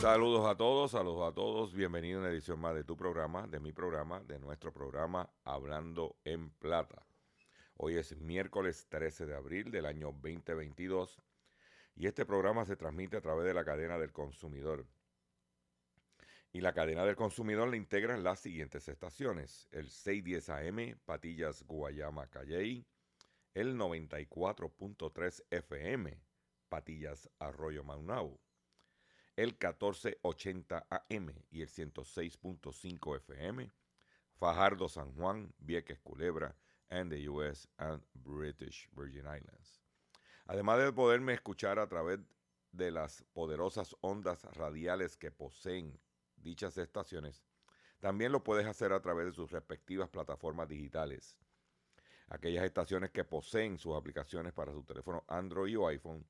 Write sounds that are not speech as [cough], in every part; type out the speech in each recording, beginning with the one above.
Saludos a todos, saludos a todos. Bienvenido a una edición más de tu programa, de mi programa, de nuestro programa Hablando en Plata. Hoy es miércoles 13 de abril del año 2022 y este programa se transmite a través de la cadena del consumidor. Y la cadena del consumidor le integran las siguientes estaciones: el 610 AM, Patillas, Guayama, Calley, el 94.3 FM, Patillas, Arroyo Maunao, el 1480 AM y el 106.5 FM, Fajardo, San Juan, Vieques, Culebra, and the US and British Virgin Islands. Además de poderme escuchar a través de las poderosas ondas radiales que poseen dichas estaciones, también lo puedes hacer a través de sus respectivas plataformas digitales. Aquellas estaciones que poseen sus aplicaciones para su teléfono Android o iPhone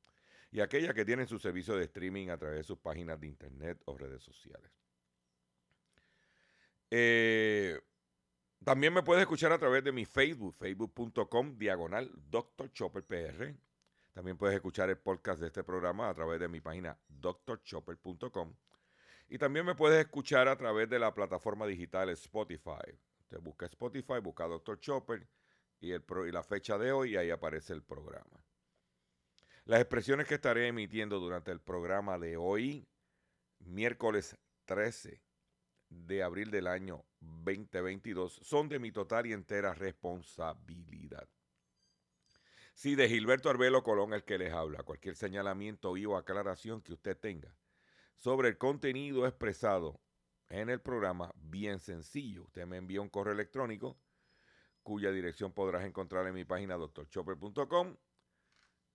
y aquellas que tienen su servicio de streaming a través de sus páginas de internet o redes sociales. Eh, también me puedes escuchar a través de mi Facebook, facebook.com diagonal Dr. Chopper PR. También puedes escuchar el podcast de este programa a través de mi página drchopper.com. Y también me puedes escuchar a través de la plataforma digital Spotify. Te busca Spotify, busca Dr. Chopper y, el pro- y la fecha de hoy y ahí aparece el programa. Las expresiones que estaré emitiendo durante el programa de hoy, miércoles 13 de abril del año 2022, son de mi total y entera responsabilidad. Si de Gilberto Arbelo Colón el que les habla, cualquier señalamiento y o aclaración que usted tenga sobre el contenido expresado en el programa, bien sencillo. Usted me envía un correo electrónico cuya dirección podrás encontrar en mi página drchopper.com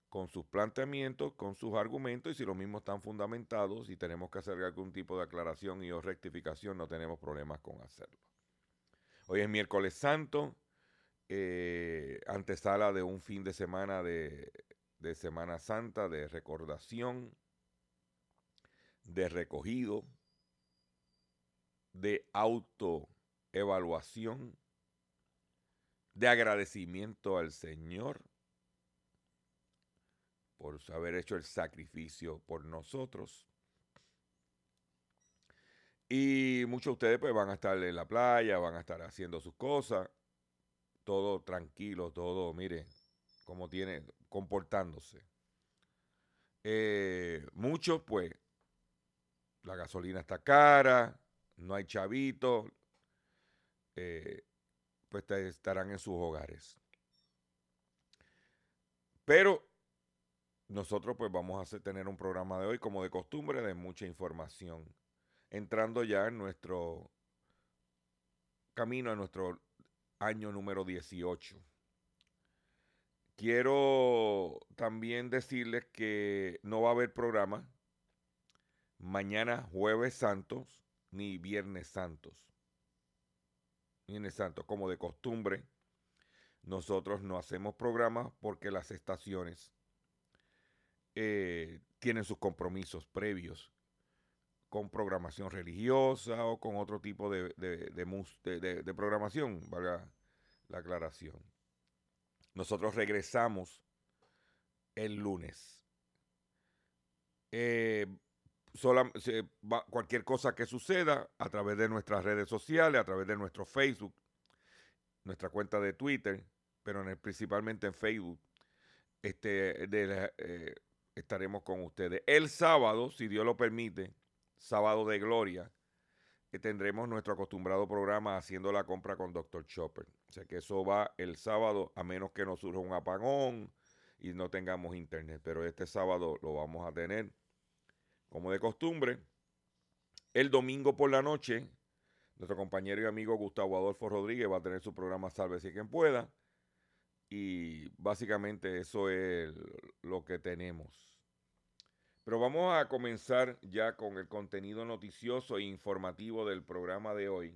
con sus planteamientos, con sus argumentos y si los mismos están fundamentados y tenemos que hacer algún tipo de aclaración y o rectificación, no tenemos problemas con hacerlo. Hoy es miércoles santo, eh, antesala de un fin de semana de, de Semana Santa, de recordación, de recogido, de autoevaluación, de agradecimiento al Señor por haber hecho el sacrificio por nosotros. Y muchos de ustedes pues van a estar en la playa, van a estar haciendo sus cosas, todo tranquilo, todo, mire, como tiene, comportándose. Eh, muchos pues, la gasolina está cara, no hay chavito, eh, pues estarán en sus hogares. Pero nosotros pues vamos a hacer, tener un programa de hoy como de costumbre de mucha información, entrando ya en nuestro camino a nuestro año número 18. Quiero también decirles que no va a haber programa mañana jueves santos ni viernes santos. Viernes santos, como de costumbre, nosotros no hacemos programas porque las estaciones eh, tienen sus compromisos previos con programación religiosa o con otro tipo de, de, de programación, valga la aclaración. Nosotros regresamos el lunes. Eh, cualquier cosa que suceda a través de nuestras redes sociales, a través de nuestro Facebook, nuestra cuenta de Twitter, pero principalmente en Facebook, este, de eh, estaremos con ustedes. El sábado, si Dios lo permite, sábado de gloria, que tendremos nuestro acostumbrado programa haciendo la compra con Dr. Chopper. O sea que eso va el sábado, a menos que nos surja un apagón y no tengamos internet. Pero este sábado lo vamos a tener como de costumbre. El domingo por la noche, nuestro compañero y amigo Gustavo Adolfo Rodríguez va a tener su programa Sálvese quien pueda. Y básicamente eso es lo que tenemos. Pero vamos a comenzar ya con el contenido noticioso e informativo del programa de hoy.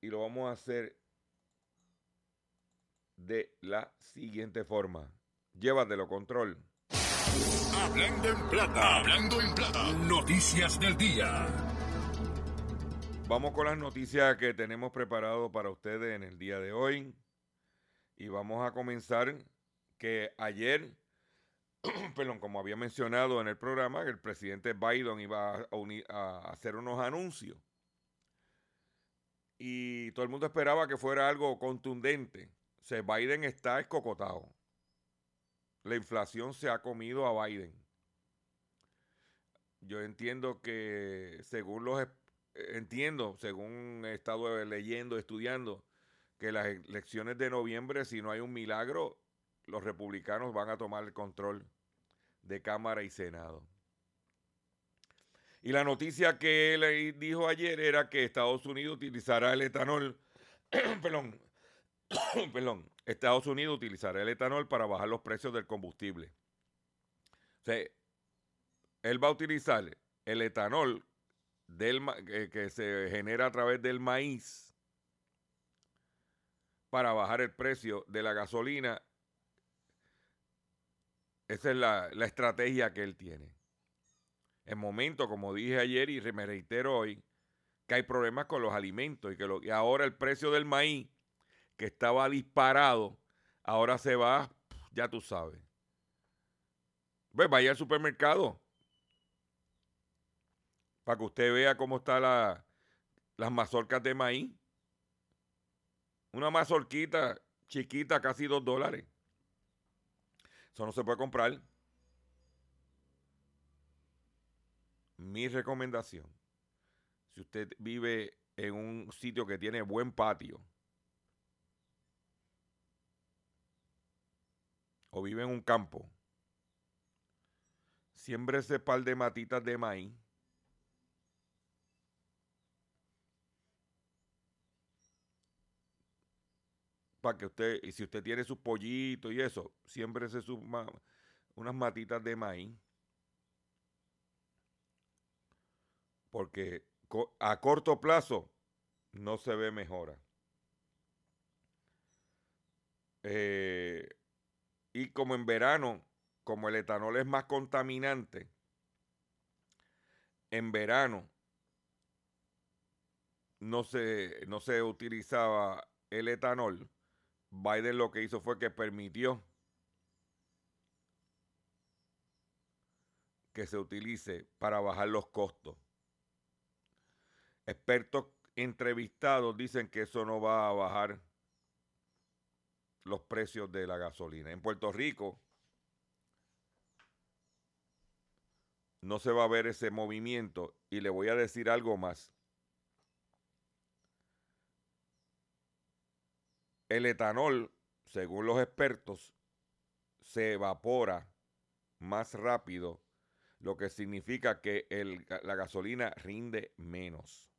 Y lo vamos a hacer de la siguiente forma. Llévatelo, control. Hablando en plata. Hablando en plata. Noticias del día. Vamos con las noticias que tenemos preparado para ustedes en el día de hoy. Y vamos a comenzar que ayer, [clears throat] perdón, como había mencionado en el programa, el presidente Biden iba a, a hacer unos anuncios. Y todo el mundo esperaba que fuera algo contundente. O sea, Biden está escocotado. La inflación se ha comido a Biden. Yo entiendo que según los entiendo, según he estado leyendo, estudiando, que las elecciones de noviembre, si no hay un milagro, los republicanos van a tomar el control de Cámara y Senado. Y la noticia que él ahí dijo ayer era que Estados Unidos utilizará el etanol, [coughs] perdón, [coughs] perdón, Estados Unidos utilizará el etanol para bajar los precios del combustible. O sea, él va a utilizar el etanol del, que, que se genera a través del maíz para bajar el precio de la gasolina. Esa es la, estrategia que él tiene. En momento, como dije ayer y me reitero hoy, que hay problemas con los alimentos y que ahora el precio del maíz, que estaba disparado, ahora se va, ya tú sabes. Pues vaya al supermercado para que usted vea cómo están la, las mazorcas de maíz. Una mazorquita chiquita, casi dos dólares. Eso no se puede comprar. Mi recomendación, si usted vive en un sitio que tiene buen patio, o vive en un campo, siempre ese par de matitas de maíz para que usted, y si usted tiene sus pollitos y eso, siempre se suma unas matitas de maíz. Porque a corto plazo no se ve mejora. Eh, y como en verano, como el etanol es más contaminante, en verano no se, no se utilizaba el etanol. Biden lo que hizo fue que permitió que se utilice para bajar los costos. Expertos entrevistados dicen que eso no va a bajar los precios de la gasolina. En Puerto Rico no se va a ver ese movimiento y le voy a decir algo más. El etanol, según los expertos, se evapora más rápido, lo que significa que el- la gasolina rinde menos.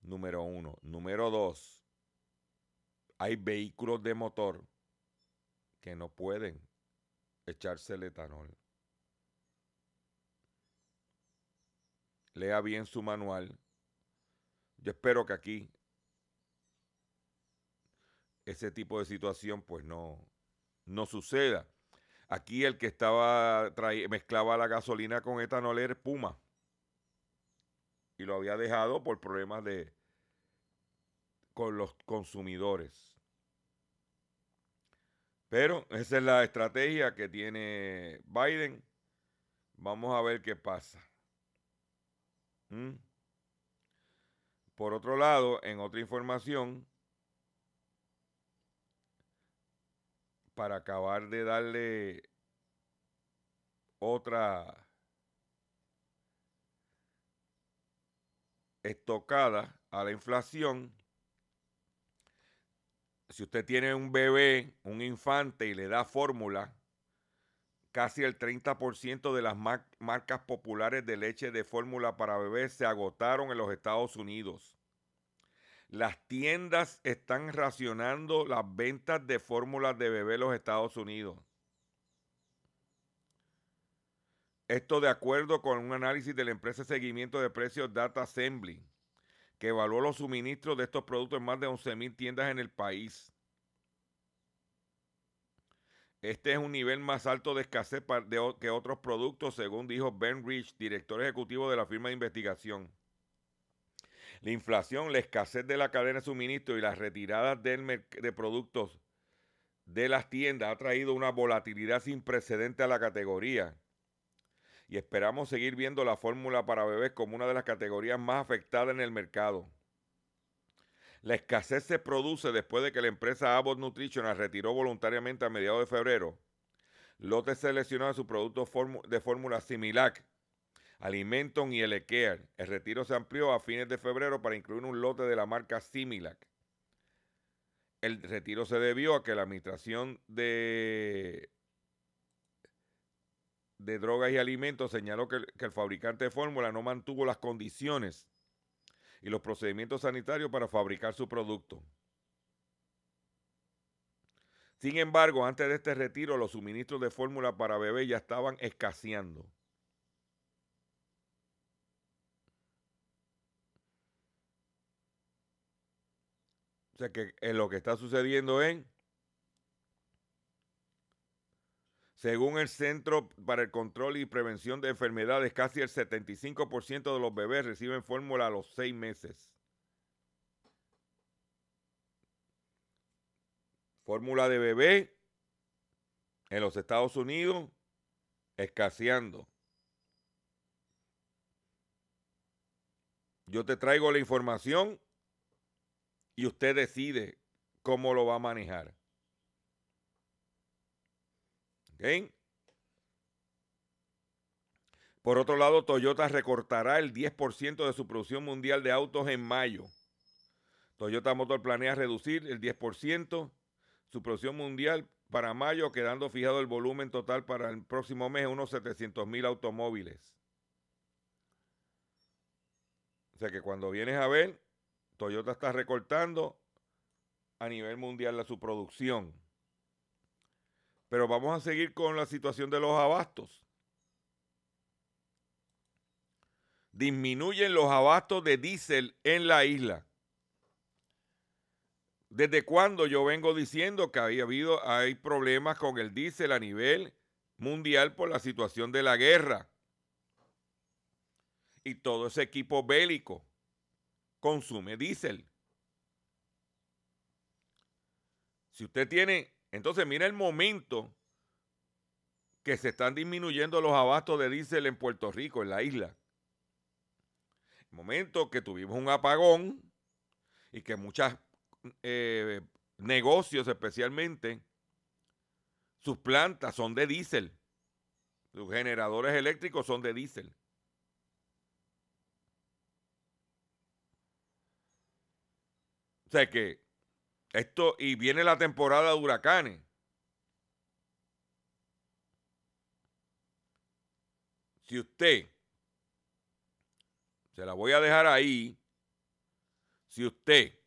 Número uno. Número dos, hay vehículos de motor que no pueden echarse el etanol. Lea bien su manual. Yo espero que aquí ese tipo de situación pues no, no suceda. Aquí el que estaba mezclaba la gasolina con etanol era Puma. Y lo había dejado por problemas de con los consumidores. Pero esa es la estrategia que tiene Biden. Vamos a ver qué pasa. ¿Mm? Por otro lado, en otra información, para acabar de darle otra estocada a la inflación, si usted tiene un bebé, un infante y le da fórmula, casi el 30% de las mar- marcas populares de leche de fórmula para bebés se agotaron en los Estados Unidos. Las tiendas están racionando las ventas de fórmulas de bebé en los Estados Unidos. Esto de acuerdo con un análisis de la empresa de seguimiento de precios Data Assembly, que evaluó los suministros de estos productos en más de 11.000 tiendas en el país. Este es un nivel más alto de escasez que otros productos, según dijo Ben Rich, director ejecutivo de la firma de investigación. La inflación, la escasez de la cadena de suministro y las retiradas de productos de las tiendas ha traído una volatilidad sin precedente a la categoría. Y esperamos seguir viendo la fórmula para bebés como una de las categorías más afectadas en el mercado. La escasez se produce después de que la empresa Abbott Nutrition retiró voluntariamente a mediados de febrero lotes seleccionados de su producto de fórmula Similac, Alimenton y Elecare. El retiro se amplió a fines de febrero para incluir un lote de la marca Similac. El retiro se debió a que la administración de, de drogas y alimentos señaló que, el- que el fabricante de fórmula no mantuvo las condiciones y los procedimientos sanitarios para fabricar su producto. Sin embargo, antes de este retiro, los suministros de fórmula para bebés ya estaban escaseando. O sea que eh, lo que está sucediendo es, según el Centro para el Control y Prevención de Enfermedades, casi el 75% de los bebés reciben fórmula a los seis meses. Fórmula de bebé en los Estados Unidos escaseando. Yo te traigo la información y usted decide cómo lo va a manejar. ¿Ok? Por otro lado, Toyota recortará el 10% de su producción mundial de autos en mayo. Toyota Motor planea reducir el 10% su producción mundial para mayo, quedando fijado el volumen total para el próximo mes unos 700 mil automóviles. O sea que cuando vienes a ver, Toyota está recortando a nivel mundial la, su producción. Pero vamos a seguir con la situación de los abastos. Disminuyen los abastos de diésel en la isla. ¿Desde cuándo yo vengo diciendo que había habido, hay problemas con el diésel a nivel mundial por la situación de la guerra? Y todo ese equipo bélico consume diésel. Si usted tiene, entonces mira el momento que se están disminuyendo los abastos de diésel en Puerto Rico, en la isla. El momento que tuvimos un apagón y que muchos eh, negocios especialmente, sus plantas son de diésel. Sus generadores eléctricos son de diésel. O sea que esto, y viene la temporada de huracanes. Si usted, se la voy a dejar ahí, si usted,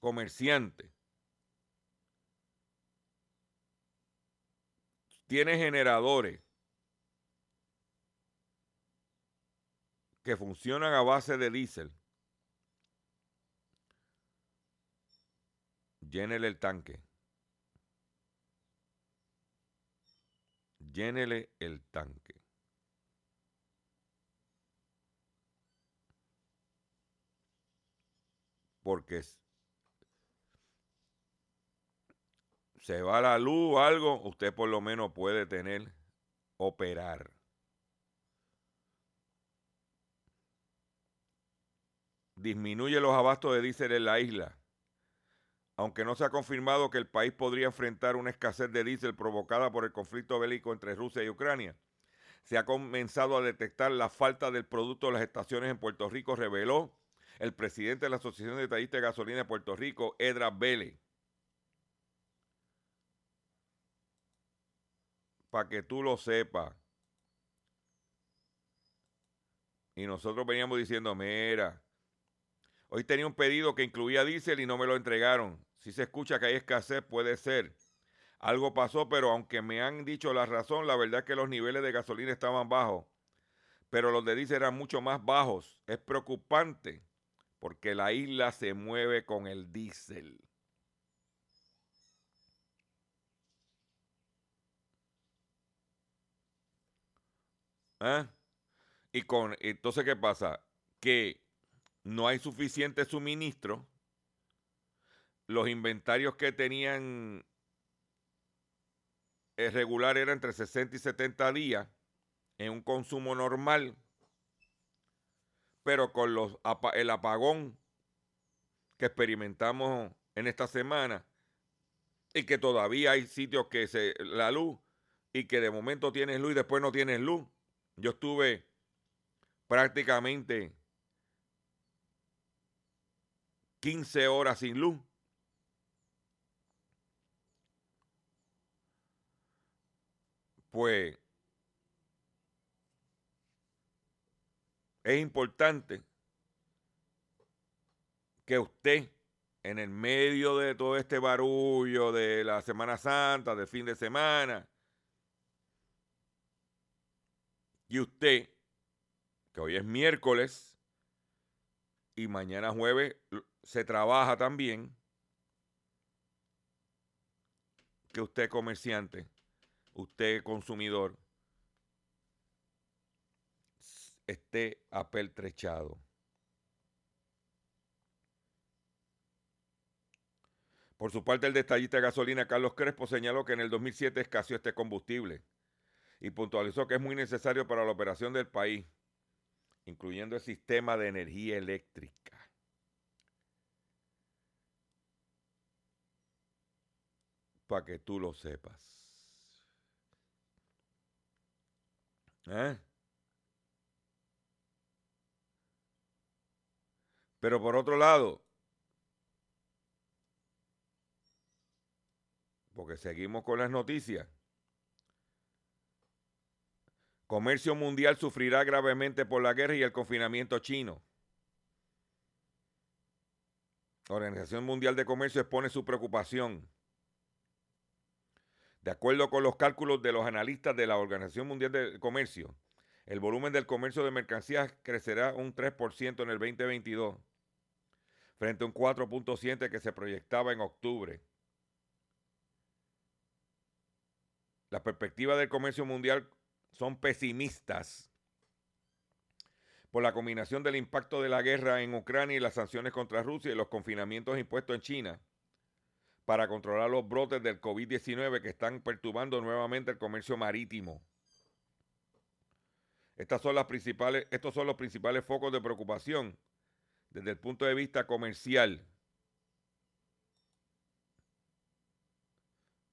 comerciante, tiene generadores que funcionan a base de diésel, llénele el tanque. llénele el tanque. Porque se va la luz o algo, usted por lo menos puede tener, operar. Disminuye los abastos de diésel en la isla. Aunque no se ha confirmado que el país podría enfrentar una escasez de diésel provocada por el conflicto bélico entre Rusia y Ucrania, se ha comenzado a detectar la falta del producto de las estaciones en Puerto Rico, reveló el presidente de la Asociación de Detallistas de Gasolina de Puerto Rico, Edra Vélez. Para que tú lo sepas. Y nosotros veníamos diciendo, mira, hoy tenía un pedido que incluía diésel y no me lo entregaron. Si se escucha que hay escasez, puede ser. Algo pasó, pero aunque me han dicho la razón, la verdad es que los niveles de gasolina estaban bajos. Pero los de diésel eran mucho más bajos. Es preocupante porque la isla se mueve con el diésel. ¿Ah? Y con, entonces, ¿qué pasa? Que no hay suficiente suministro. Los inventarios que tenían eh, regular eran entre 60 y 70 días en un consumo normal, pero con los, el apagón que experimentamos en esta semana y que todavía hay sitios que se la luz y que de momento tienes luz y después no tienes luz. Yo estuve prácticamente 15 horas sin luz. Pues es importante que usted, en el medio de todo este barullo de la Semana Santa, de fin de semana, y usted, que hoy es miércoles y mañana jueves se trabaja también, que usted comerciante, usted consumidor, esté apertrechado. Por su parte, el detallista de gasolina Carlos Crespo señaló que en el 2007 escaseó este combustible y puntualizó que es muy necesario para la operación del país, incluyendo el sistema de energía eléctrica. Para que tú lo sepas. ¿Eh? Pero por otro lado, porque seguimos con las noticias, comercio mundial sufrirá gravemente por la guerra y el confinamiento chino. La Organización Mundial de Comercio expone su preocupación. De acuerdo con los cálculos de los analistas de la Organización Mundial de Comercio, el volumen del comercio de mercancías crecerá un 3% en el 2022, frente a un 4.7% que se proyectaba en octubre. Las perspectivas del comercio mundial son pesimistas por la combinación del impacto de la guerra en Ucrania y las sanciones contra Rusia y los confinamientos impuestos en China para controlar los brotes del COVID-19 que están perturbando nuevamente el comercio marítimo. Estas son las principales, estos son los principales focos de preocupación desde el punto de vista comercial.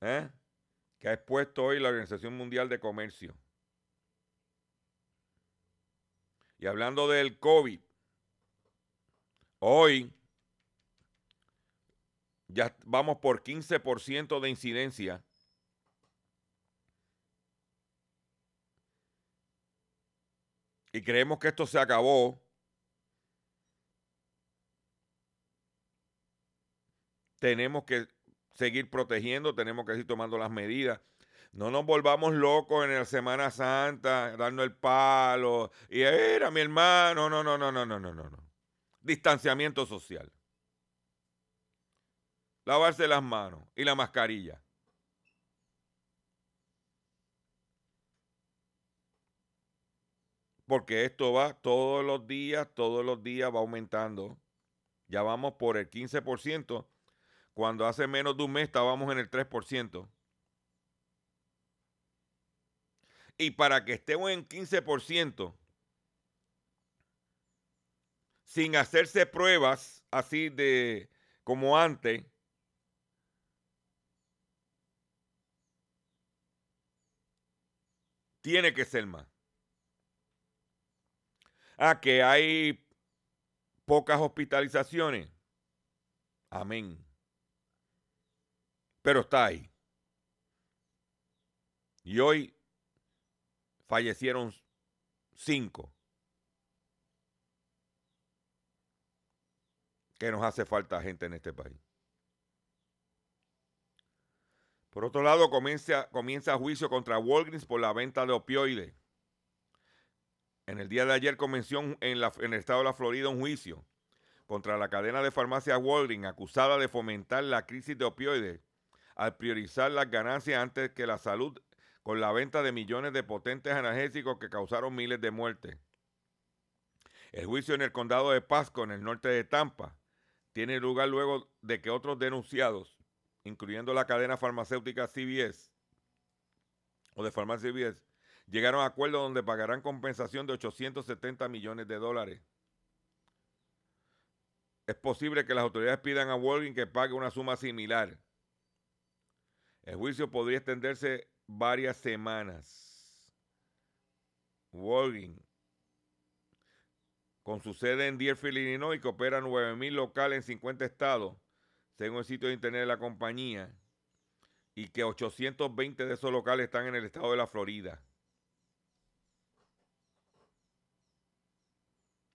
¿Eh? que ha expuesto hoy la Organización Mundial de Comercio. Y hablando del COVID, hoy ya vamos por 15% de incidencia. Y creemos que esto se acabó. Tenemos que seguir protegiendo, tenemos que seguir tomando las medidas. No nos volvamos locos en la Semana Santa, dando el palo. Y era mi hermano. No, no, no, no, no, no, no, no. Distanciamiento social. Lavarse las manos y la mascarilla. porque esto va todos los días, todos los días va aumentando. Ya vamos por el 15%, cuando hace menos de un mes estábamos en el 3%. Y para que estemos en 15%, sin hacerse pruebas así de como antes, tiene que ser más. Ah, que hay pocas hospitalizaciones. Amén. Pero está ahí. Y hoy fallecieron cinco. Que nos hace falta gente en este país. Por otro lado, comienza, comienza juicio contra Walgreens por la venta de opioides. En el día de ayer comenzó en, en el estado de la Florida un juicio contra la cadena de farmacias Walgreens acusada de fomentar la crisis de opioides al priorizar las ganancias antes que la salud con la venta de millones de potentes analgésicos que causaron miles de muertes. El juicio en el condado de Pasco, en el norte de Tampa, tiene lugar luego de que otros denunciados incluyendo la cadena farmacéutica CVS o de farmacia CVS, llegaron a acuerdos donde pagarán compensación de 870 millones de dólares. Es posible que las autoridades pidan a Walgreens que pague una suma similar. El juicio podría extenderse varias semanas. Walgreens, con su sede en Deerfield, Illinois, que opera 9.000 locales en 50 estados, según el sitio de internet de la compañía, y que 820 de esos locales están en el estado de la Florida.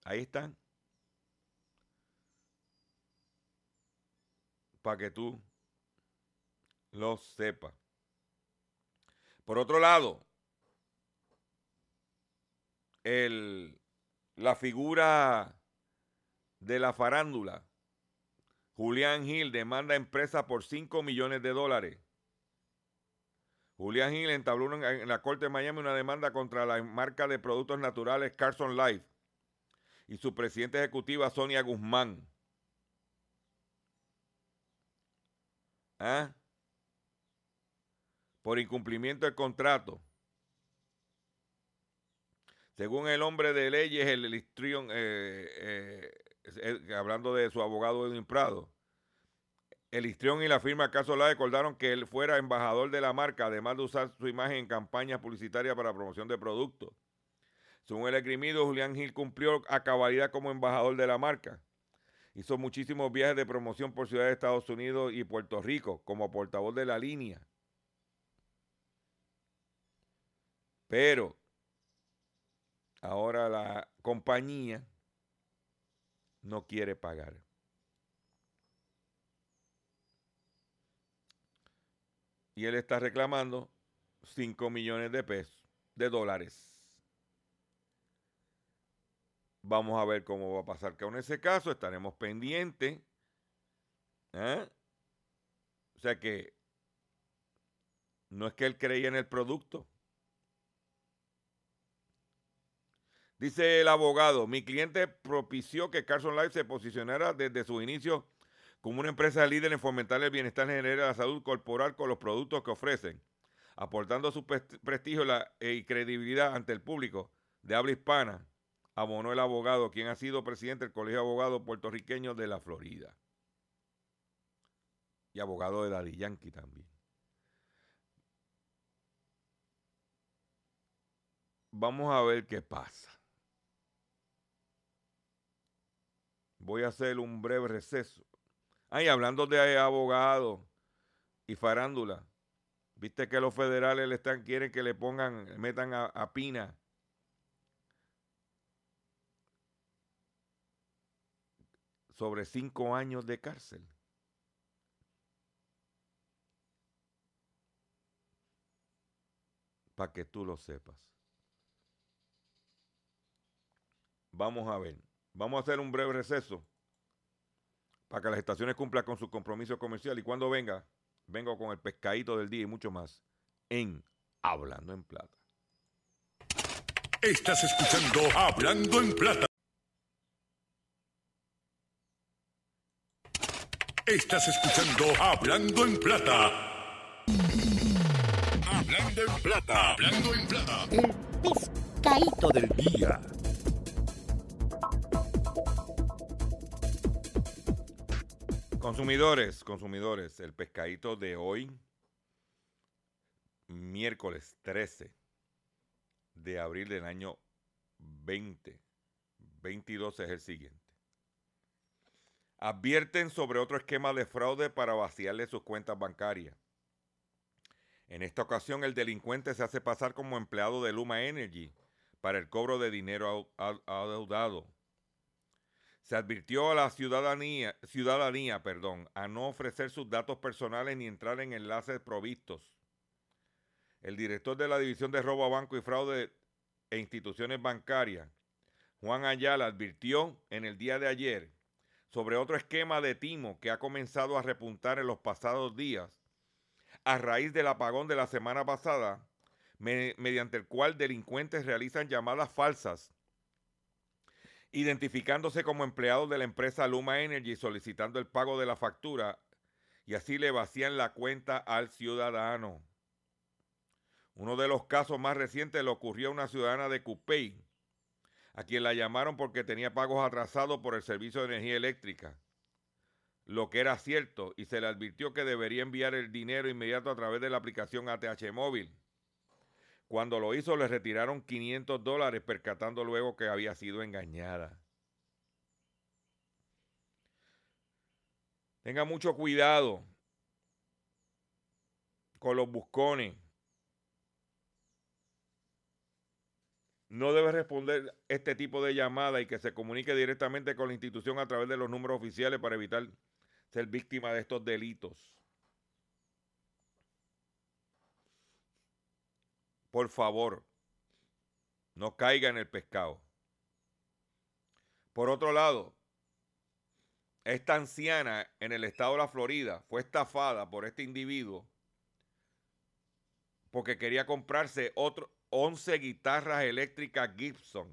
Ahí están. Para que tú lo sepas. Por otro lado, el, la figura de la farándula Julián Gil demanda a empresa por 5 millones de dólares. Julián Gil entabló en la Corte de Miami una demanda contra la marca de productos naturales Carson Life y su presidenta ejecutiva Sonia Guzmán. ¿Ah? Por incumplimiento del contrato. Según el hombre de leyes, el listrión, eh, eh, hablando de su abogado Edwin Prado, el histrión y la firma Caso La acordaron que él fuera embajador de la marca, además de usar su imagen en campañas publicitarias para promoción de productos. Según el esgrimido, Julián Gil cumplió a cabalidad como embajador de la marca. Hizo muchísimos viajes de promoción por ciudades de Estados Unidos y Puerto Rico como portavoz de la línea. Pero ahora la compañía no quiere pagar. Y él está reclamando 5 millones de pesos, de dólares. Vamos a ver cómo va a pasar en ese caso estaremos pendientes. ¿eh? O sea que no es que él creía en el producto. Dice el abogado, mi cliente propició que Carson Life se posicionara desde su inicio como una empresa líder en fomentar el bienestar general de la salud corporal con los productos que ofrecen, aportando su prestigio y credibilidad ante el público de habla hispana, abonó el abogado, quien ha sido presidente del Colegio de Abogados Puertorriqueños de la Florida. Y abogado de Daddy Yankee también. Vamos a ver qué pasa. Voy a hacer un breve receso. Ay, hablando de abogados y farándula, viste que los federales le están, quieren que le pongan, metan a, a Pina. sobre cinco años de cárcel. Para que tú lo sepas. Vamos a ver. Vamos a hacer un breve receso para que las estaciones cumplan con su compromiso comercial y cuando venga, vengo con el pescadito del día y mucho más en Hablando en Plata. Estás escuchando Hablando en Plata. Estás escuchando Hablando en Plata. Hablando en Plata. Hablando en Plata. El pescadito del día. Consumidores, consumidores, el pescadito de hoy, miércoles 13 de abril del año 20, 22 es el siguiente. Advierten sobre otro esquema de fraude para vaciarle sus cuentas bancarias. En esta ocasión el delincuente se hace pasar como empleado de Luma Energy para el cobro de dinero adeudado. Se advirtió a la ciudadanía, ciudadanía perdón, a no ofrecer sus datos personales ni entrar en enlaces provistos. El director de la División de Robo a Banco y Fraude e Instituciones Bancarias, Juan Ayala, advirtió en el día de ayer sobre otro esquema de timo que ha comenzado a repuntar en los pasados días a raíz del apagón de la semana pasada, mediante el cual delincuentes realizan llamadas falsas identificándose como empleados de la empresa Luma Energy solicitando el pago de la factura y así le vacían la cuenta al ciudadano. Uno de los casos más recientes le ocurrió a una ciudadana de Cupey, a quien la llamaron porque tenía pagos atrasados por el servicio de energía eléctrica, lo que era cierto, y se le advirtió que debería enviar el dinero inmediato a través de la aplicación ATH móvil. Cuando lo hizo le retiraron 500 dólares, percatando luego que había sido engañada. Tenga mucho cuidado con los buscones. No debe responder este tipo de llamada y que se comunique directamente con la institución a través de los números oficiales para evitar ser víctima de estos delitos. Por favor, no caiga en el pescado. Por otro lado, esta anciana en el estado de la Florida fue estafada por este individuo porque quería comprarse otro 11 guitarras eléctricas Gibson.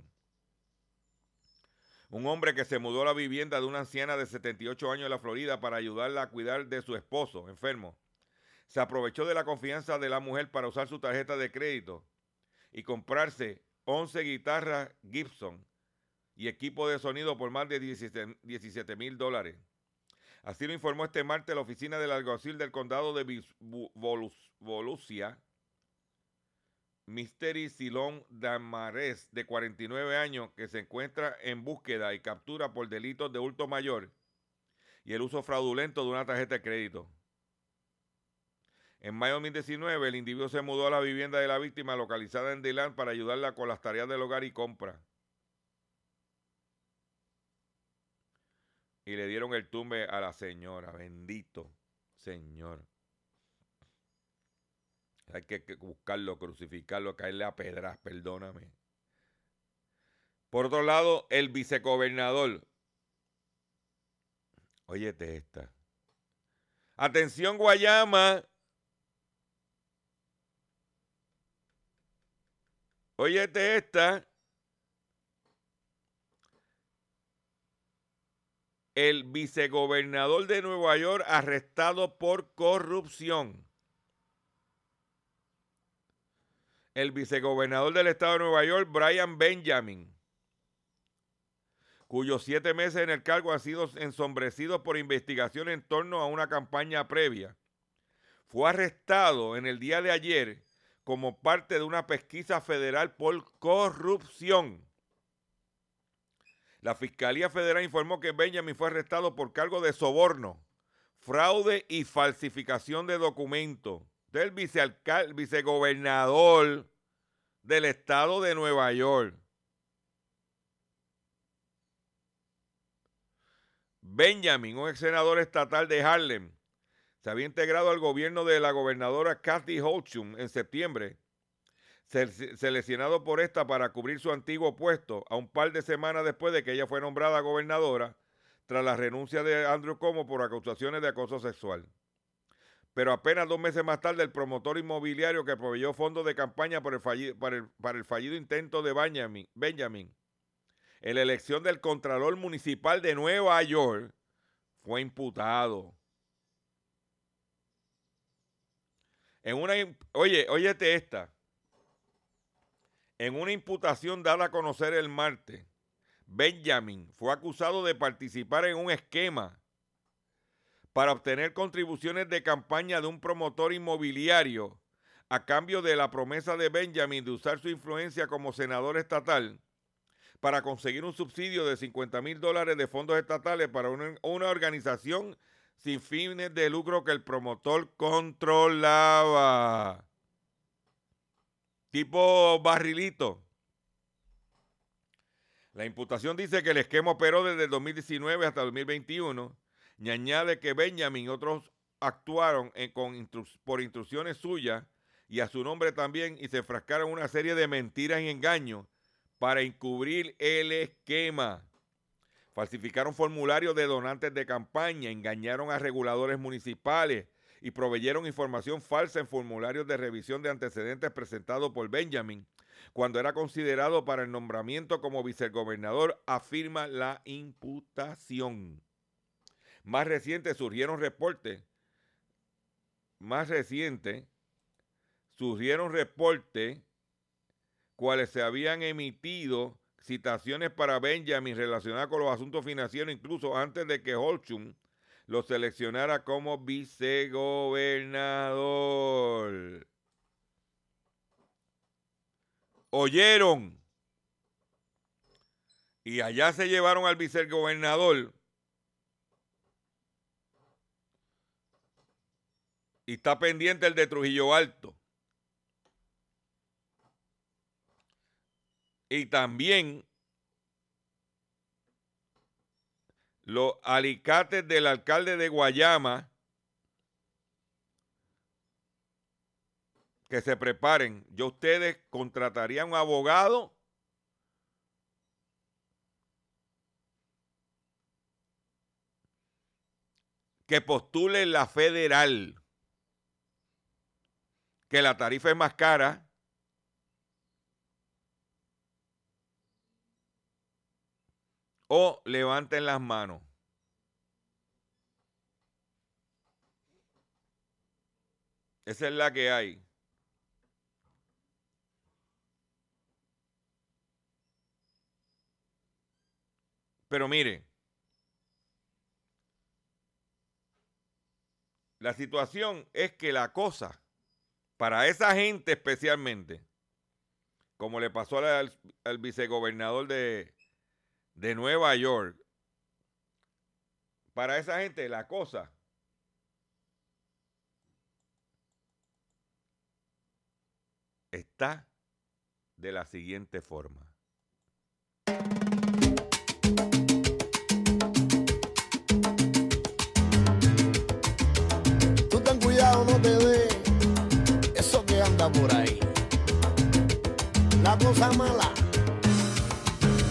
Un hombre que se mudó a la vivienda de una anciana de 78 años de la Florida para ayudarla a cuidar de su esposo enfermo se aprovechó de la confianza de la mujer para usar su tarjeta de crédito y comprarse 11 guitarras Gibson y equipo de sonido por más de 17 mil dólares. Así lo informó este martes la oficina del alguacil del condado de Volusia, Mystery Silón Damares, de 49 años, que se encuentra en búsqueda y captura por delitos de hurto mayor y el uso fraudulento de una tarjeta de crédito. En mayo de 2019, el individuo se mudó a la vivienda de la víctima localizada en Dylan para ayudarla con las tareas del hogar y compra. Y le dieron el tumbe a la señora. Bendito Señor. Hay que buscarlo, crucificarlo, caerle a pedras, perdóname. Por otro lado, el vicegobernador. Óyete esta. Atención, Guayama. Óyete esta. El vicegobernador de Nueva York arrestado por corrupción. El vicegobernador del estado de Nueva York, Brian Benjamin, cuyos siete meses en el cargo han sido ensombrecidos por investigación en torno a una campaña previa, fue arrestado en el día de ayer como parte de una pesquisa federal por corrupción. La Fiscalía Federal informó que Benjamin fue arrestado por cargo de soborno, fraude y falsificación de documentos del vicegobernador del estado de Nueva York. Benjamin, un ex senador estatal de Harlem, se había integrado al gobierno de la gobernadora Kathy Hochul en septiembre, seleccionado por esta para cubrir su antiguo puesto a un par de semanas después de que ella fue nombrada gobernadora tras la renuncia de Andrew Como por acusaciones de acoso sexual. pero apenas dos meses más tarde el promotor inmobiliario que proveyó fondos de campaña para el fallido intento de Benjamin, Benjamin en la elección del Contralor Municipal de Nueva York fue imputado. En una, oye, óyete esta. En una imputación dada a conocer el martes, Benjamin fue acusado de participar en un esquema para obtener contribuciones de campaña de un promotor inmobiliario a cambio de la promesa de Benjamin de usar su influencia como senador estatal para conseguir un subsidio de 50 mil dólares de fondos estatales para una organización sin fines de lucro que el promotor controlaba. Tipo barrilito. La imputación dice que el esquema operó desde el 2019 hasta el 2021 y añade que Benjamin y otros actuaron con por instrucciones suyas y a su nombre también y se enfrascaron en una serie de mentiras y engaños para encubrir el esquema. Falsificaron formularios de donantes de campaña, engañaron a reguladores municipales y proveyeron información falsa en formularios de revisión de antecedentes presentados por Benjamin cuando era considerado para el nombramiento como vicegobernador, afirma la imputación. Más reciente surgieron reportes, más reciente surgieron reportes cuales se habían emitido citaciones para Benjamin relacionadas con los asuntos financieros, incluso antes de que Holchum lo seleccionara como vicegobernador. Oyeron. Y allá se llevaron al vicegobernador. Y está pendiente el de Trujillo Alto. Y también los alicates del alcalde de Guayama que se preparen. Yo ustedes contratarían un abogado que postule la federal, que la tarifa es más cara. O levanten las manos. Esa es la que hay. Pero mire, la situación es que la cosa, para esa gente especialmente, como le pasó al, al vicegobernador de, de Nueva York, para esa gente la cosa está de la siguiente forma. Tú ten cuidado, no te dé eso que anda por ahí. La cosa mala.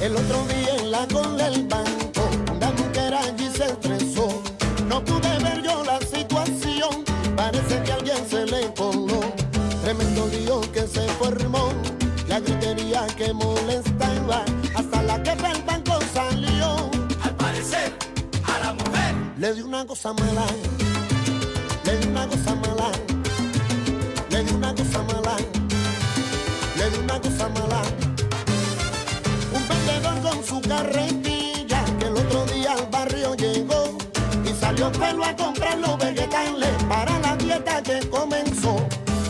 El otro día en la cola del banco, una mujer allí se estresó. No pude ver yo la situación, parece que alguien se le coló. Tremendo lío que se formó, la gritería que molestaba, hasta la que del banco salió. Al parecer, a la mujer Le di una cosa mala, le di una cosa mala, le di una cosa mala, con su carretilla que el otro día al barrio llegó y salió pelo a comprar los vegetales para la dieta que comenzó.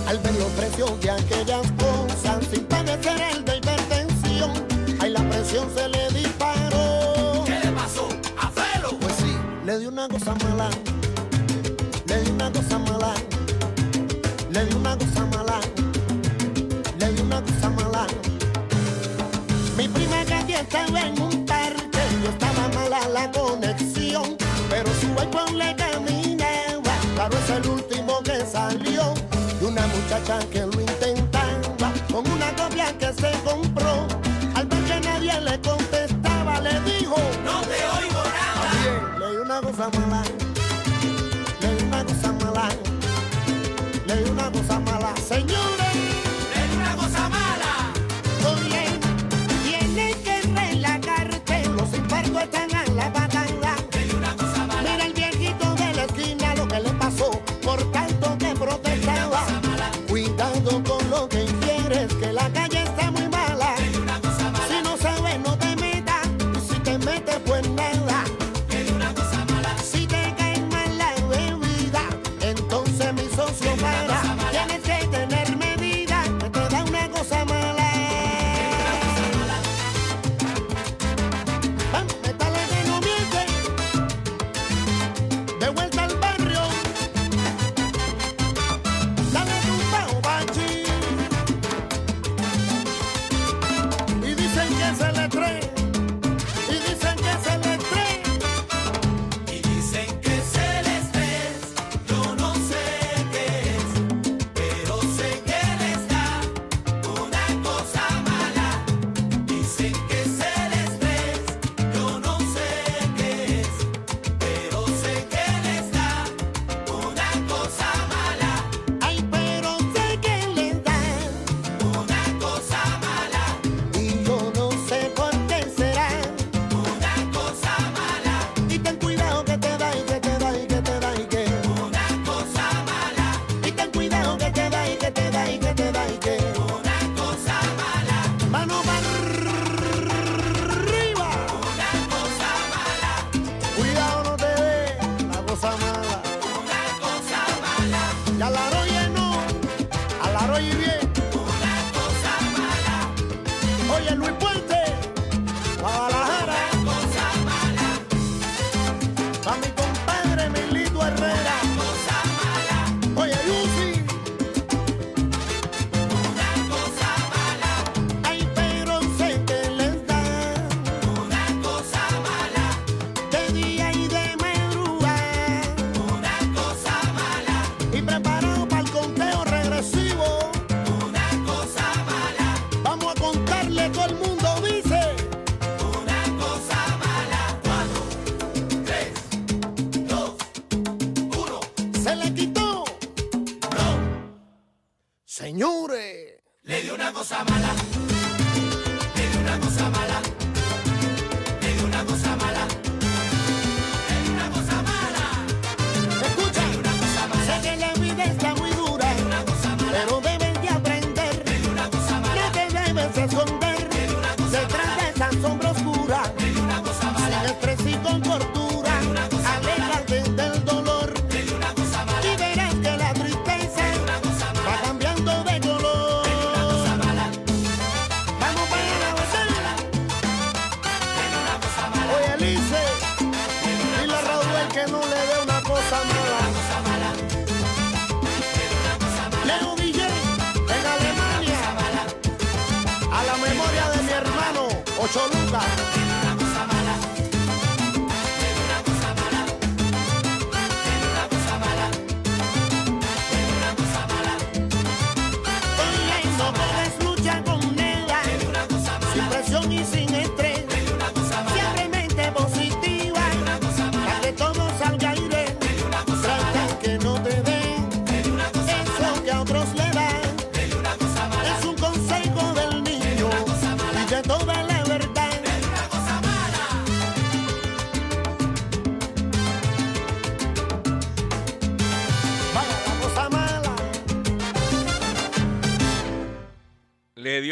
Al ver los precios de aquellas cosas sin padecer el de hipertensión, ahí la presión se le disparó. ¿Qué le pasó a Felo? Pues sí, le di una cosa mala. Estaba en un parque. Yo estaba mala la conexión. Pero su iPhone le caminaba. Claro, es el último que salió. Y una muchacha que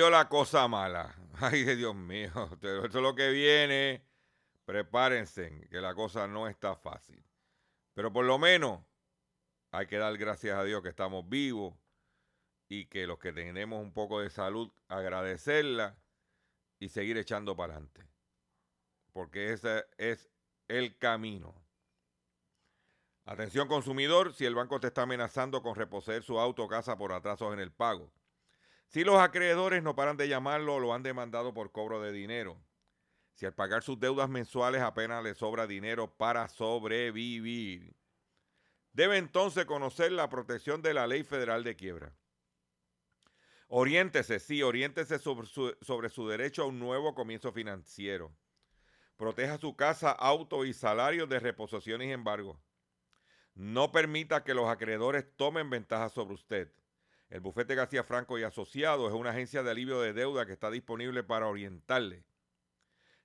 La cosa mala. [laughs] Ay, Dios mío. Esto es lo que viene. Prepárense, que la cosa no está fácil. Pero por lo menos hay que dar gracias a Dios que estamos vivos y que los que tenemos un poco de salud, agradecerla y seguir echando para adelante. Porque ese es el camino. Atención consumidor, si el banco te está amenazando con reposeer su auto o casa por atrasos en el pago. Si los acreedores no paran de llamarlo o lo han demandado por cobro de dinero. Si al pagar sus deudas mensuales apenas le sobra dinero para sobrevivir. Debe entonces conocer la protección de la ley federal de quiebra. Oriéntese, sí, oriéntese sobre su, sobre su derecho a un nuevo comienzo financiero. Proteja su casa, auto y salario de reposición y embargo. No permita que los acreedores tomen ventaja sobre usted. El bufete García Franco y Asociados es una agencia de alivio de deuda que está disponible para orientarle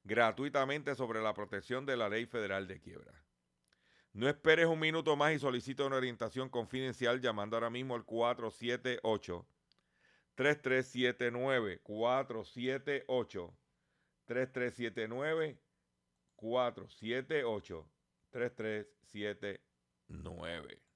gratuitamente sobre la protección de la ley federal de quiebra. No esperes un minuto más y solicita una orientación confidencial llamando ahora mismo al 478 3379 478 3379 478 3379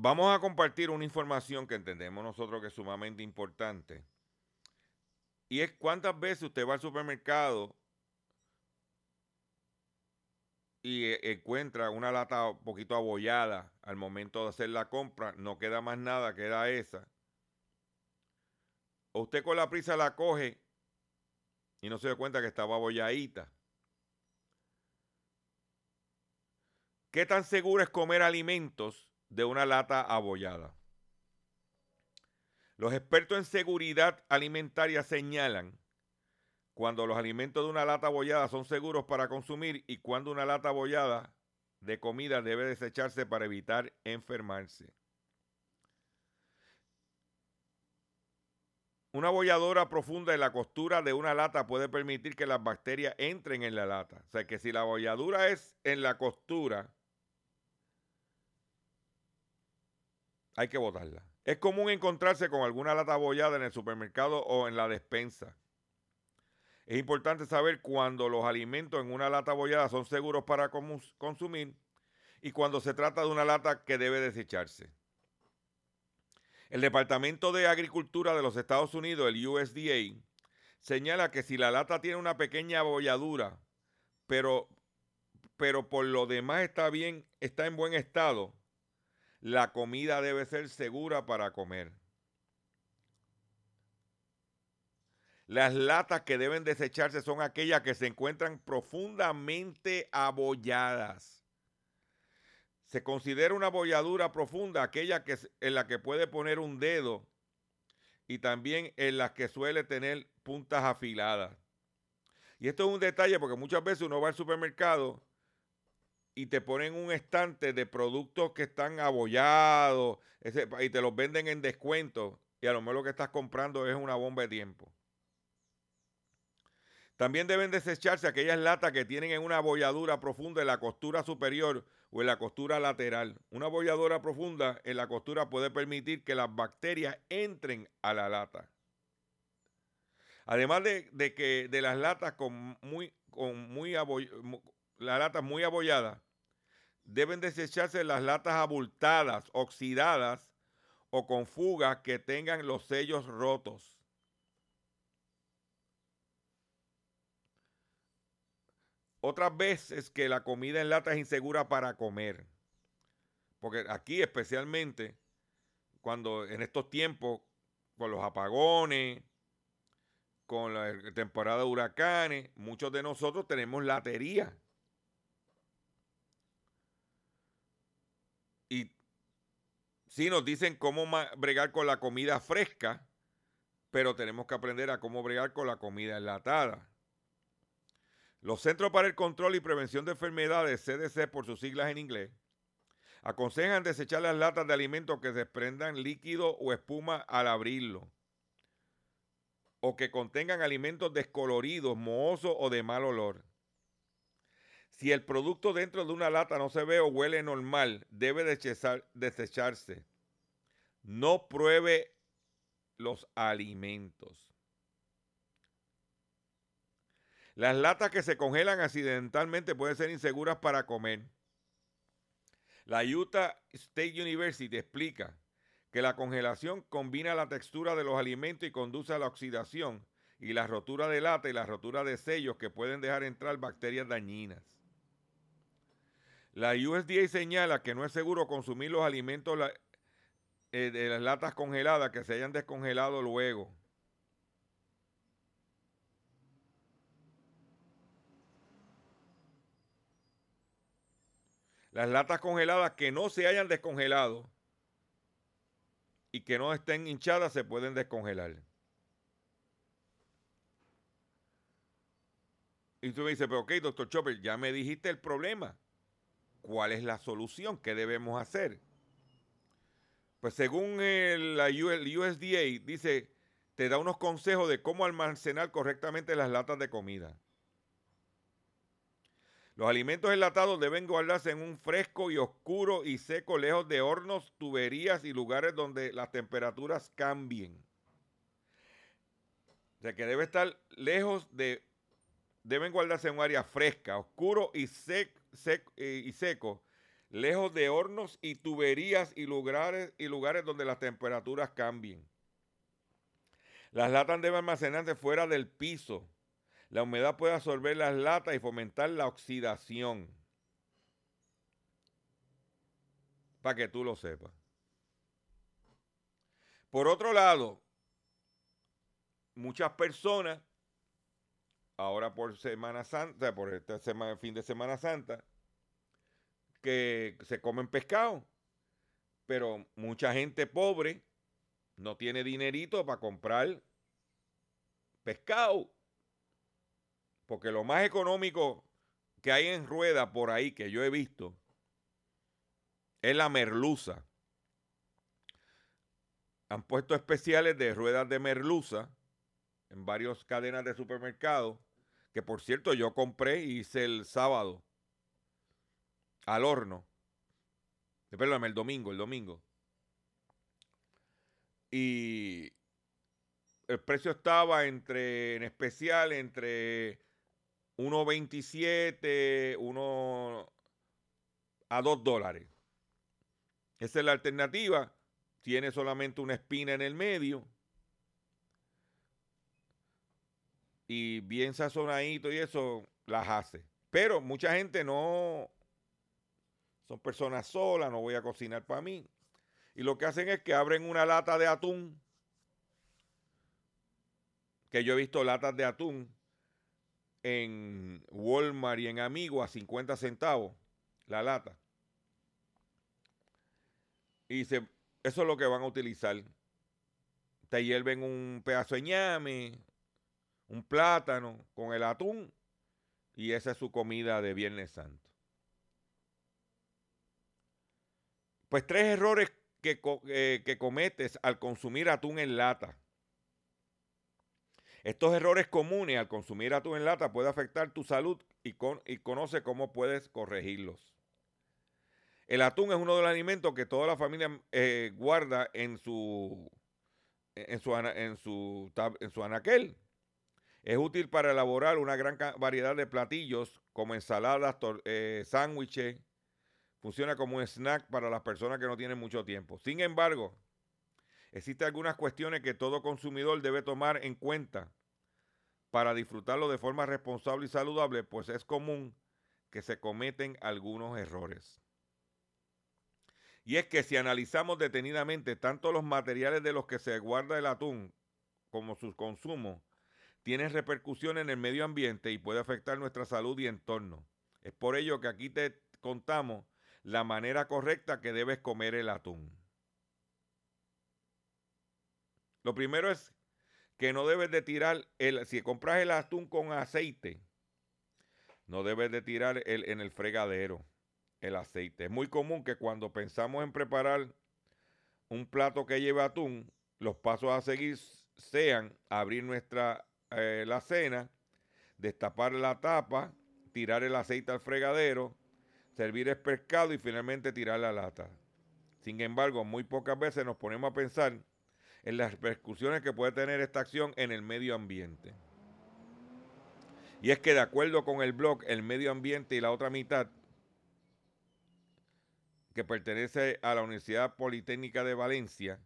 Vamos a compartir una información que entendemos nosotros que es sumamente importante. Y es cuántas veces usted va al supermercado y eh, encuentra una lata un poquito abollada al momento de hacer la compra, no queda más nada, queda esa. O usted con la prisa la coge y no se da cuenta que estaba abolladita. ¿Qué tan seguro es comer alimentos de una lata abollada? Los expertos en seguridad alimentaria señalan cuando los alimentos de una lata abollada son seguros para consumir y cuando una lata abollada de comida debe desecharse para evitar enfermarse. Una abolladora profunda en la costura de una lata puede permitir que las bacterias entren en la lata. O sea que si la abolladura es en la costura, hay que botarla. Es común encontrarse con alguna lata abollada en el supermercado o en la despensa. Es importante saber cuando los alimentos en una lata abollada son seguros para consumir y cuando se trata de una lata que debe desecharse. El Departamento de Agricultura de los Estados Unidos, el USDA, señala que si la lata tiene una pequeña abolladura, pero, pero por lo demás está bien, está en buen estado, la comida debe ser segura para comer. Las latas que deben desecharse son aquellas que se encuentran profundamente abolladas. Se considera una abolladura profunda aquella que, en la que puede poner un dedo y también en las que suele tener puntas afiladas. Y esto es un detalle porque muchas veces uno va al supermercado y te ponen un estante de productos que están abollados y te los venden en descuento y a lo mejor lo que estás comprando es una bomba de tiempo. También deben desecharse aquellas latas que tienen en una abolladura profunda en la costura superior o en la costura lateral. Una abolladura profunda en la costura puede permitir que las bacterias entren a la lata. Además de, de que de las latas con muy, con muy aboll- las latas muy deben desecharse las latas abultadas, oxidadas o con fugas que tengan los sellos rotos. Otras veces que la comida en lata es insegura para comer. Porque aquí especialmente, cuando en estos tiempos, con los apagones, con la temporada de huracanes, muchos de nosotros tenemos latería. Y sí nos dicen cómo bregar con la comida fresca, pero tenemos que aprender a cómo bregar con la comida enlatada. Los Centros para el Control y Prevención de Enfermedades, CDC por sus siglas en inglés, aconsejan desechar las latas de alimentos que desprendan líquido o espuma al abrirlo, o que contengan alimentos descoloridos, mohosos o de mal olor. Si el producto dentro de una lata no se ve o huele normal, debe desechar- desecharse. No pruebe los alimentos. Las latas que se congelan accidentalmente pueden ser inseguras para comer. La Utah State University explica que la congelación combina la textura de los alimentos y conduce a la oxidación y la rotura de lata y la rotura de sellos que pueden dejar entrar bacterias dañinas. La USDA señala que no es seguro consumir los alimentos eh, de las latas congeladas que se hayan descongelado luego. Las latas congeladas que no se hayan descongelado y que no estén hinchadas se pueden descongelar. Y tú me dices, pero ok, doctor Chopper, ya me dijiste el problema. ¿Cuál es la solución? ¿Qué debemos hacer? Pues según el, la USDA, dice, te da unos consejos de cómo almacenar correctamente las latas de comida. Los alimentos enlatados deben guardarse en un fresco y oscuro y seco, lejos de hornos, tuberías y lugares donde las temperaturas cambien. O sea que debe estar lejos de, deben guardarse en un área fresca, oscuro y, sec- eh, y seco, lejos de hornos y tuberías y lugares, y lugares donde las temperaturas cambien. Las latas deben almacenarse fuera del piso. La humedad puede absorber las latas y fomentar la oxidación. Para que tú lo sepas. Por otro lado, muchas personas, ahora por Semana Santa, por este sema- fin de Semana Santa, que se comen pescado. Pero mucha gente pobre no tiene dinerito para comprar pescado. Porque lo más económico que hay en rueda por ahí que yo he visto es la merluza. Han puesto especiales de ruedas de merluza en varias cadenas de supermercados, que por cierto yo compré y hice el sábado al horno. Perdóname, el domingo, el domingo. Y el precio estaba entre, en especial, entre 1.27, 1 a 2 dólares. Esa es la alternativa. Tiene solamente una espina en el medio. Y bien sazonadito y eso las hace. Pero mucha gente no son personas solas, no voy a cocinar para mí. Y lo que hacen es que abren una lata de atún, que yo he visto latas de atún en Walmart y en Amigo a 50 centavos la lata. Y dice, eso es lo que van a utilizar. Te hierven un pedazo de ñame, un plátano con el atún y esa es su comida de Viernes Santo. Pues tres errores que, eh, que cometes al consumir atún en lata. Estos errores comunes al consumir atún en lata pueden afectar tu salud y, con- y conoce cómo puedes corregirlos. El atún es uno de los alimentos que toda la familia eh, guarda en su, en, su, en, su, tab- en su anaquel. Es útil para elaborar una gran variedad de platillos como ensaladas, eh, sándwiches. Funciona como un snack para las personas que no tienen mucho tiempo. Sin embargo, existen algunas cuestiones que todo consumidor debe tomar en cuenta para disfrutarlo de forma responsable y saludable, pues es común que se cometen algunos errores. Y es que si analizamos detenidamente tanto los materiales de los que se guarda el atún como su consumo, tienen repercusiones en el medio ambiente y puede afectar nuestra salud y entorno. Es por ello que aquí te contamos la manera correcta que debes comer el atún. Lo primero es que no debes de tirar, el, si compras el atún con aceite, no debes de tirar el, en el fregadero el aceite. Es muy común que cuando pensamos en preparar un plato que lleve atún, los pasos a seguir sean abrir nuestra eh, la cena, destapar la tapa, tirar el aceite al fregadero, servir el pescado y finalmente tirar la lata. Sin embargo, muy pocas veces nos ponemos a pensar en las repercusiones que puede tener esta acción en el medio ambiente. Y es que de acuerdo con el blog El Medio Ambiente y la otra mitad, que pertenece a la Universidad Politécnica de Valencia,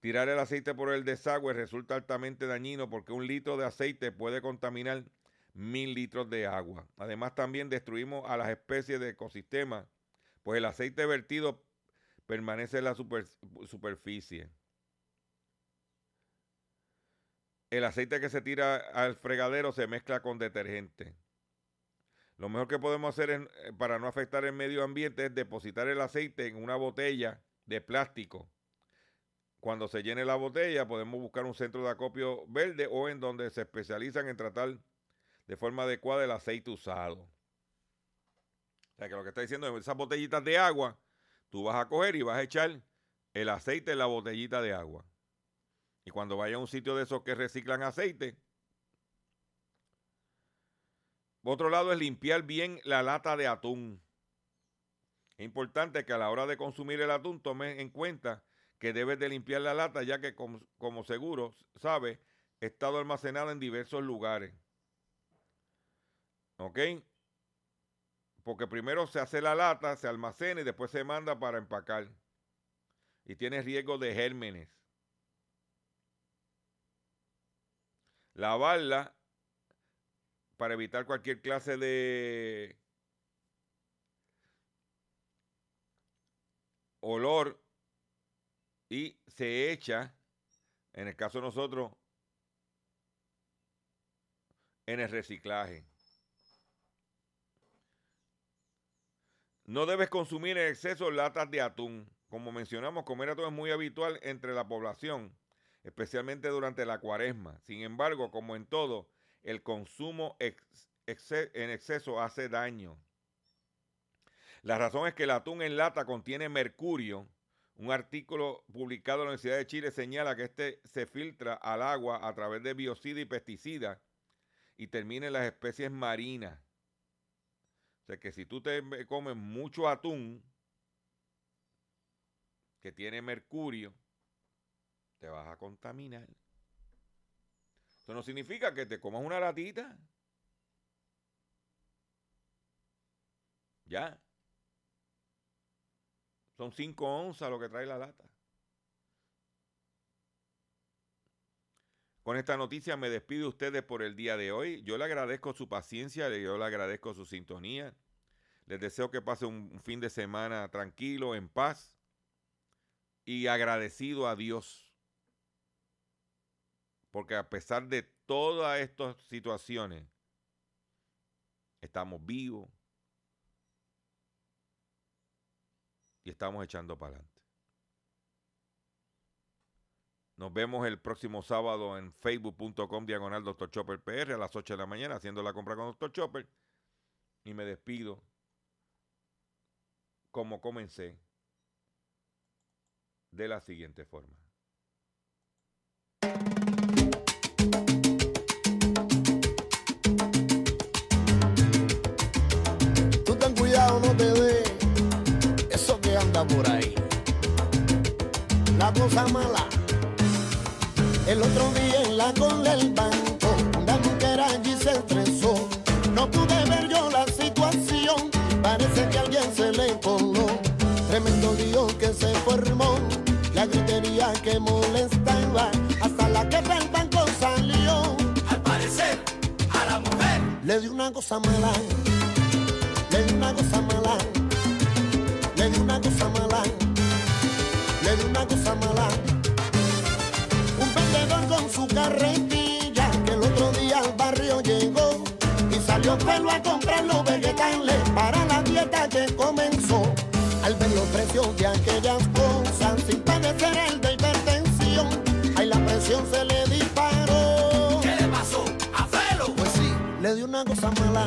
tirar el aceite por el desagüe resulta altamente dañino porque un litro de aceite puede contaminar mil litros de agua. Además, también destruimos a las especies de ecosistemas, pues el aceite vertido permanece en la super- superficie. El aceite que se tira al fregadero se mezcla con detergente. Lo mejor que podemos hacer eh, para no afectar el medio ambiente es depositar el aceite en una botella de plástico. Cuando se llene la botella, podemos buscar un centro de acopio verde o en donde se especializan en tratar de forma adecuada el aceite usado. O sea que lo que está diciendo es esas botellitas de agua, tú vas a coger y vas a echar el aceite en la botellita de agua. Y cuando vaya a un sitio de esos que reciclan aceite, otro lado es limpiar bien la lata de atún. Es importante que a la hora de consumir el atún tomes en cuenta que debes de limpiar la lata ya que como, como seguro sabe, ha estado almacenada en diversos lugares. ¿Ok? Porque primero se hace la lata, se almacena y después se manda para empacar. Y tiene riesgo de gérmenes. Lavarla para evitar cualquier clase de olor y se echa, en el caso de nosotros, en el reciclaje. No debes consumir en exceso latas de atún. Como mencionamos, comer atún es muy habitual entre la población, especialmente durante la cuaresma. Sin embargo, como en todo, el consumo ex- en exceso hace daño. La razón es que el atún en lata contiene mercurio. Un artículo publicado en la Universidad de Chile señala que este se filtra al agua a través de biocida y pesticidas y termina en las especies marinas. O sea que si tú te comes mucho atún que tiene mercurio, te vas a contaminar. Eso no significa que te comas una latita. Ya. Son 5 onzas lo que trae la lata. Con esta noticia me despido de ustedes por el día de hoy. Yo le agradezco su paciencia, yo le agradezco su sintonía. Les deseo que pase un fin de semana tranquilo, en paz y agradecido a Dios Porque a pesar de todas estas situaciones, estamos vivos estamos echando para adelante. Nos vemos el próximo sábado en facebook.com diagonal Dr. Chopper PR a las 8 de la mañana haciendo la compra con Dr. Chopper. Y me despido como comencé de la siguiente forma. La cosa mala. El otro día en la cola del banco, una mujer allí se estresó. No pude ver yo la situación, parece que alguien se le coló. Tremendo lío que se formó, la gritería que molestaba, hasta la que del banco salió. Al parecer, a la mujer Le di una cosa mala, le di una cosa mala, le di una cosa mala, le di una cosa mala. Un vendedor con su carretilla que el otro día al barrio llegó y salió pelo a comprar los vegetales para la dieta que comenzó. Al ver los precios de aquellas cosas sin padecer el de hipertensión, ahí la presión se le disparó. ¿Qué le pasó a Felo? Pues sí, le dio una cosa mala,